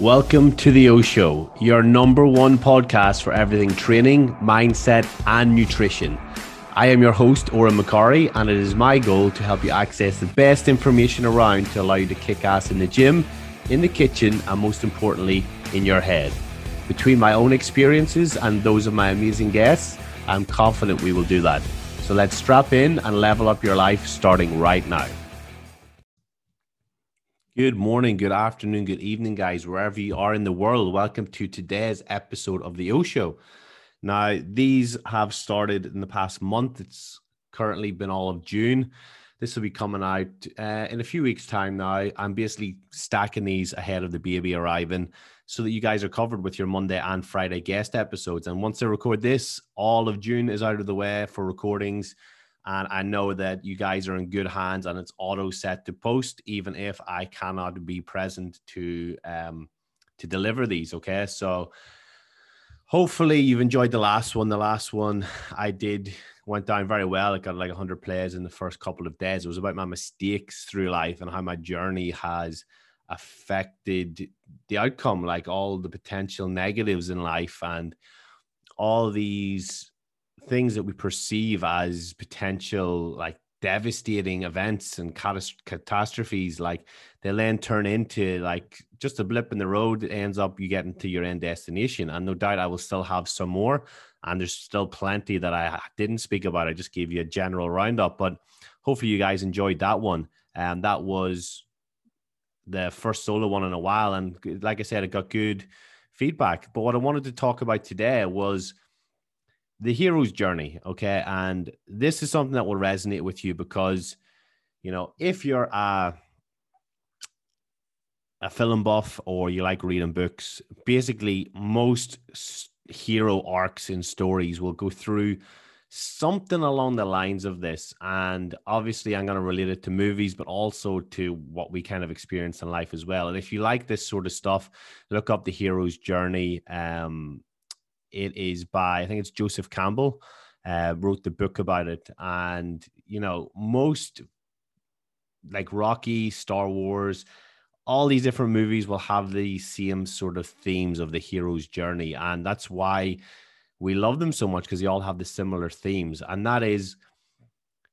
Welcome to the O Show, your number one podcast for everything training, mindset, and nutrition. I am your host, Odhran McCorry, and it is my goal to help you access the best information around to allow you to kick ass in the gym, in the kitchen, and most importantly, in your head. Between my own experiences and those of my amazing guests, I'm confident we will do that. So let's strap in and level up your life starting right now. Good morning, good afternoon, good evening, guys, wherever you are in the world. Welcome to today's episode of the O Show. Now, these have started in the past month. It's currently been all of June. This will be coming out uh, in a few weeks' time now. I'm basically stacking these ahead of the baby arriving so that you guys are covered with your Monday and Friday guest episodes. And once I record this, all of June is out of the way for recordings. And I know that you guys are in good hands and it's auto set to post, even if I cannot be present to um, to deliver these. Okay. So hopefully you've enjoyed the last one. The last one I did went down very well. It got like 100 plays in the first couple of days. It was about my mistakes through life and how my journey has affected the outcome, like all the potential negatives in life and all these things that we perceive as potential like devastating events and catastrophes like they then turn into like just a blip in the road it ends up you getting to your end destination and no doubt i will still have some more and there's still plenty that i didn't speak about i just gave you a general roundup but hopefully you guys enjoyed that one and that was the first solo one in a while. And like I said, it got good feedback. But what I wanted to talk about today was the hero's journey. Okay. And this is something that will resonate with you because, you know, if you're a, a film buff or you like reading books, basically most hero arcs in stories will go through something along the lines of this. And obviously, I'm going to relate it to movies, but also to what we kind of experience in life as well. And if you like this sort of stuff, look up The Hero's Journey. Um, it is by, I think it's Joseph Campbell, uh, wrote the book about it. And, you know, most like Rocky, Star Wars, all these different movies will have the same sort of themes of the hero's journey. And that's why we love them so much because they all have the similar themes. And that is,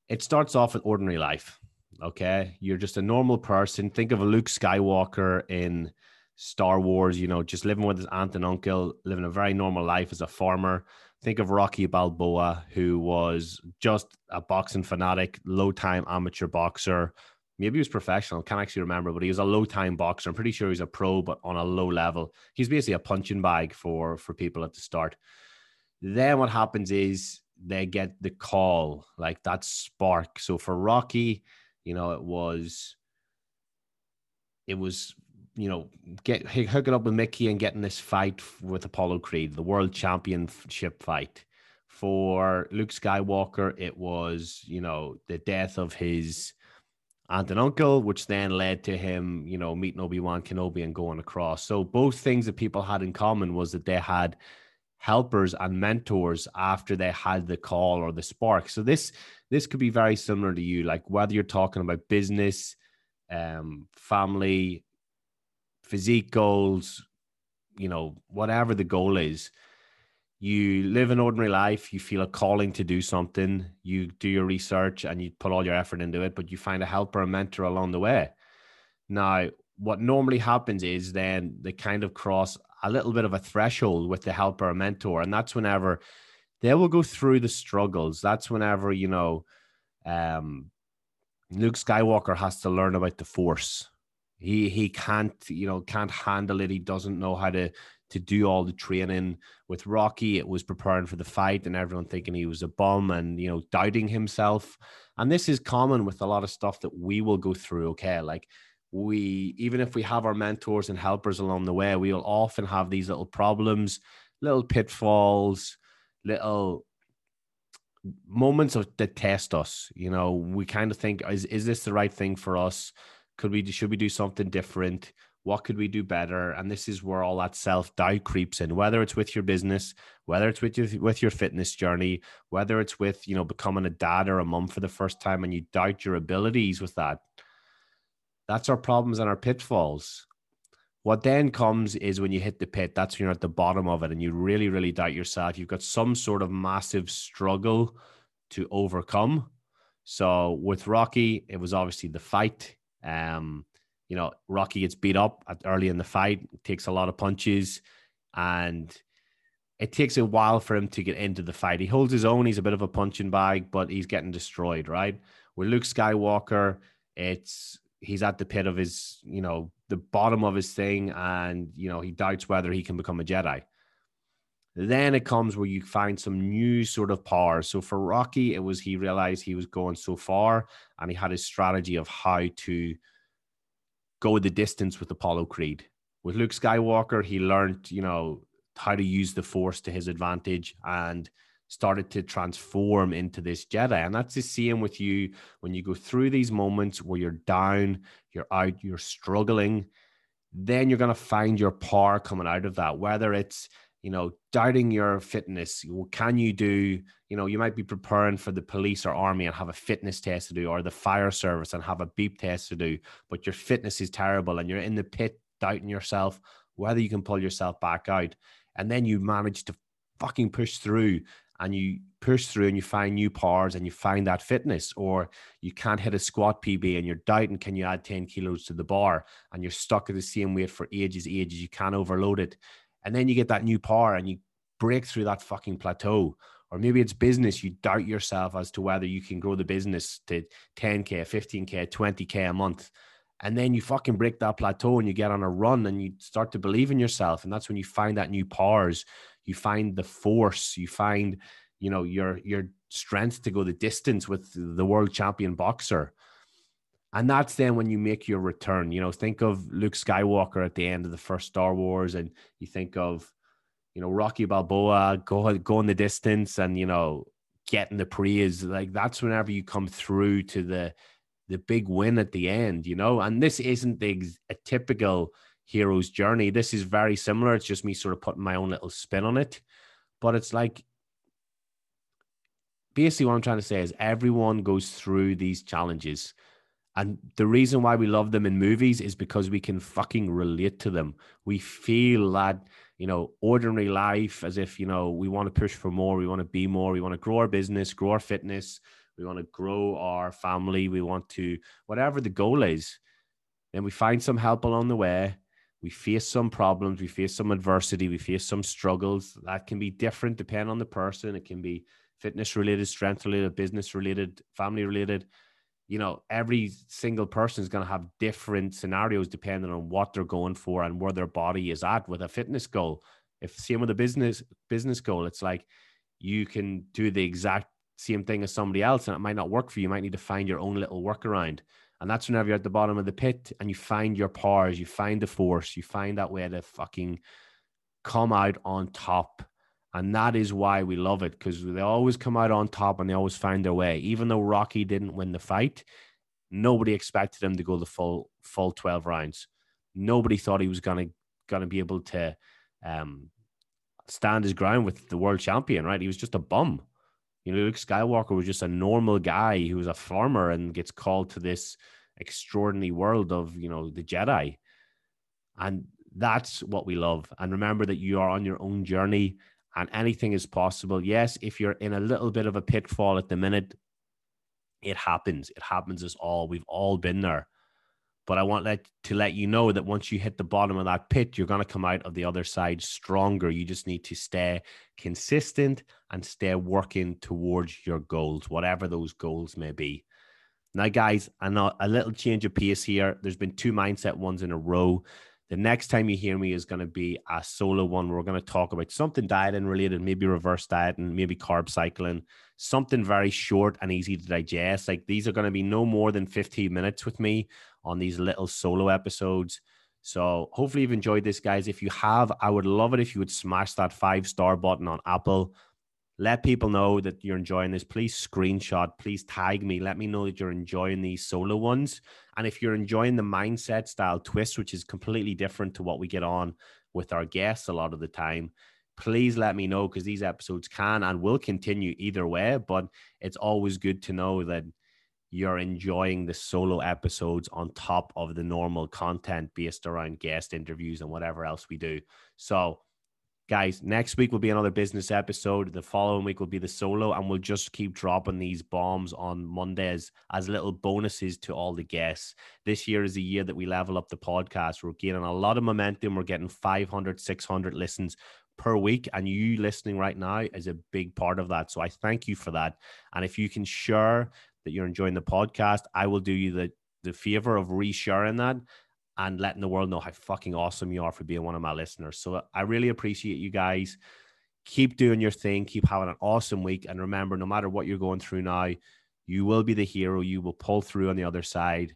it starts off with ordinary life. Okay. You're just a normal person. Think of a Luke Skywalker in Star Wars, you know, just living with his aunt and uncle, living a very normal life as a farmer. Think of Rocky Balboa, who was just a boxing fanatic, low time amateur boxer. Maybe he was professional, can't actually remember, but he was a low time boxer. I'm pretty sure he's a pro, but on a low level. He's basically a punching bag for for people at the start. Then what happens is they get the call, like that spark. So for Rocky, you know, it was, it was, you know, get hooking up with Mickey and getting this fight with Apollo Creed, the world championship fight. For Luke Skywalker, it was, you know, the death of his aunt and uncle, which then led to him, you know, meeting Obi Wan Kenobi and going across. So both things that people had in common was that they had helpers and mentors after they had the call or the spark. So this this could be very similar to you, like whether you're talking about business, um, family, physique goals, you know, whatever the goal is. You live an ordinary life, you feel a calling to do something, you do your research and you put all your effort into it, but you find a helper, a mentor along the way. Now, what normally happens is then they kind of cross a little bit of a threshold with the helper or mentor. And that's whenever they will go through the struggles. That's whenever, you know, um, Luke Skywalker has to learn about the force. He he can't, you know, can't handle it. He doesn't know how to to do all the training. With Rocky, it was preparing for the fight and everyone thinking he was a bum and you know, doubting himself. And this is common with a lot of stuff that we will go through. Okay. Like we even if we have our mentors and helpers along the way we will often have these little problems little pitfalls little moments of that test us you know we kind of think is, is this the right thing for us could we should we do something different what could we do better and this is where all that self-doubt creeps in whether it's with your business whether it's with your with your fitness journey whether it's with you know becoming a dad or a mom for the first time and you doubt your abilities with that that's our problems and our pitfalls. What then comes is when you hit the pit, that's when you're at the bottom of it and you really, really doubt yourself. You've got some sort of massive struggle to overcome. So with Rocky, it was obviously the fight. Um, you know, Rocky gets beat up early in the fight, takes a lot of punches, and it takes a while for him to get into the fight. He holds his own. He's a bit of a punching bag, but he's getting destroyed, right? With Luke Skywalker, it's he's at the pit of his, you know, the bottom of his thing, and you know, he doubts whether he can become a Jedi. Then it comes where you find some new sort of power. So for Rocky, it was he realized he was going so far and he had his strategy of how to go the distance with Apollo Creed. With Luke Skywalker, he learned, you know, how to use the force to his advantage and started to transform into this Jedi. And that's the same with you when you go through these moments where you're down, you're out, you're struggling, then you're going to find your power coming out of that, whether it's you know, doubting your fitness. Can you do, you know, you might be preparing for the police or army and have a fitness test to do, or the fire service and have a beep test to do, but your fitness is terrible and you're in the pit doubting yourself, whether you can pull yourself back out. And then you manage to fucking push through and you push through and you find new powers and you find that fitness or you can't hit a squat pb and you're doubting can you add 10 kilos to the bar? And you're stuck at the same weight for ages ages. You can't overload it and then you get that new power and you break through that fucking plateau. Or maybe it's business. You doubt yourself as to whether you can grow the business to 10k 15k 20k a month. And then you fucking break that plateau and you get on a run and you start to believe in yourself. And that's when you find that new powers. You find the force. You find you know your your strength to go the distance with the world champion boxer and that's then when you make your return you know think of luke skywalker at the end of the first star wars and you think of you know rocky balboa go going the distance and you know getting the praise like that's whenever you come through to the the big win at the end, you know. And this isn't the a typical hero's journey. This is very similar. It's just me sort of putting my own little spin on it. But it's like basically what I'm trying to say is everyone goes through these challenges. And the reason why we love them in movies is because we can fucking relate to them. We feel that, you know, ordinary life as if, you know, we want to push for more, we want to be more, we want to grow our business, grow our fitness, we want to grow our family, we want to, whatever the goal is, then we find some help along the way. We face some problems, we face some adversity, we face some struggles. That can be different depending on the person. It can be fitness related, strength related, business related, family related. You know, every single person is going to have different scenarios depending on what they're going for and where their body is at with a fitness goal. If same with a business business goal, it's like you can do the exact same thing as somebody else and it might not work for you. You might need to find your own little workaround. And that's whenever you're at the bottom of the pit and you find your powers, you find the force, you find that way to fucking come out on top. And that is why we love it because they always come out on top and they always find their way. Even though Rocky didn't win the fight, nobody expected him to go the full full 12 rounds. Nobody thought he was gonna gonna be able to um, stand his ground with the world champion, right? He was just a bum. You know, Luke Skywalker was just a normal guy who was a farmer and gets called to this extraordinary world of, you know, the Jedi. And that's what we love. And remember that you are on your own journey and anything is possible. Yes, if you're in a little bit of a pitfall at the minute, it happens. It happens us all. We've all been there. But I want let, to let you know that once you hit the bottom of that pit, you're going to come out of the other side stronger. You just need to stay consistent and stay working towards your goals, whatever those goals may be. Now, guys, I know a little change of pace here. There's been two mindset ones in a row. The next time you hear me is going to be a solo one. We're going to talk about something dieting related, maybe reverse dieting, maybe carb cycling, something very short and easy to digest. Like these are going to be no more than 15 minutes with me on these little solo episodes. So hopefully you've enjoyed this, guys. If you have, I would love it if you would smash that five star button on Apple. Let people know that you're enjoying this. Please screenshot, please tag me. Let me know that you're enjoying these solo ones. And if you're enjoying the mindset style twist, which is completely different to what we get on with our guests a lot of the time, please let me know because these episodes can and will continue either way. But it's always good to know that you're enjoying the solo episodes on top of the normal content based around guest interviews and whatever else we do. So, guys, next week will be another business episode. The following week will be the solo, and we'll just keep dropping these bombs on Mondays as little bonuses to all the guests. This year is a year that we level up the podcast. We're gaining a lot of momentum. We're getting 500, 600 listens per week and you listening right now is a big part of that so i thank you for that and if you can share that you're enjoying the podcast, I will do you the, the favor of resharing that and letting the world know how fucking awesome you are for being one of my listeners. So I really appreciate you guys. Keep doing your thing, keep having an awesome week. And remember, no matter what you're going through now, you will be the hero. You will pull through on the other side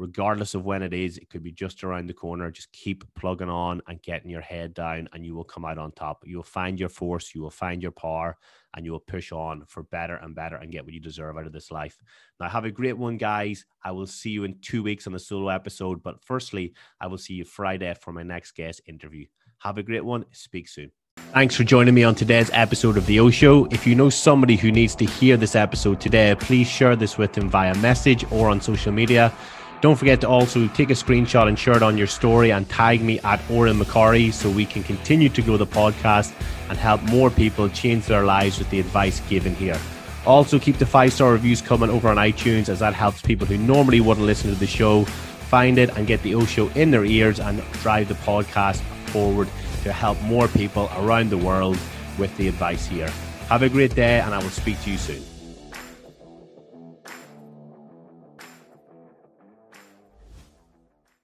regardless of when it is, it could be just around the corner. Just keep plugging on and getting your head down, and you will come out on top. You will find your force, you will find your power, and you will push on for better and better and get what you deserve out of this life. Now, have a great one, guys. I will see you in two weeks on the solo episode. But firstly, I will see you Friday for my next guest interview. Have a great one. Speak soon. Thanks for joining me on today's episode of The O Show. If you know somebody who needs to hear this episode today, please share this with them via message or on social media. Don't forget to also take a screenshot and share it on your story and tag me at Odhran McCorry so we can continue to grow the podcast and help more people change their lives with the advice given here. Also, keep the five star reviews coming over on iTunes as that helps people who normally wouldn't listen to the show find it and get the O Show in their ears and drive the podcast forward to help more people around the world with the advice here. Have a great day, and I will speak to you soon.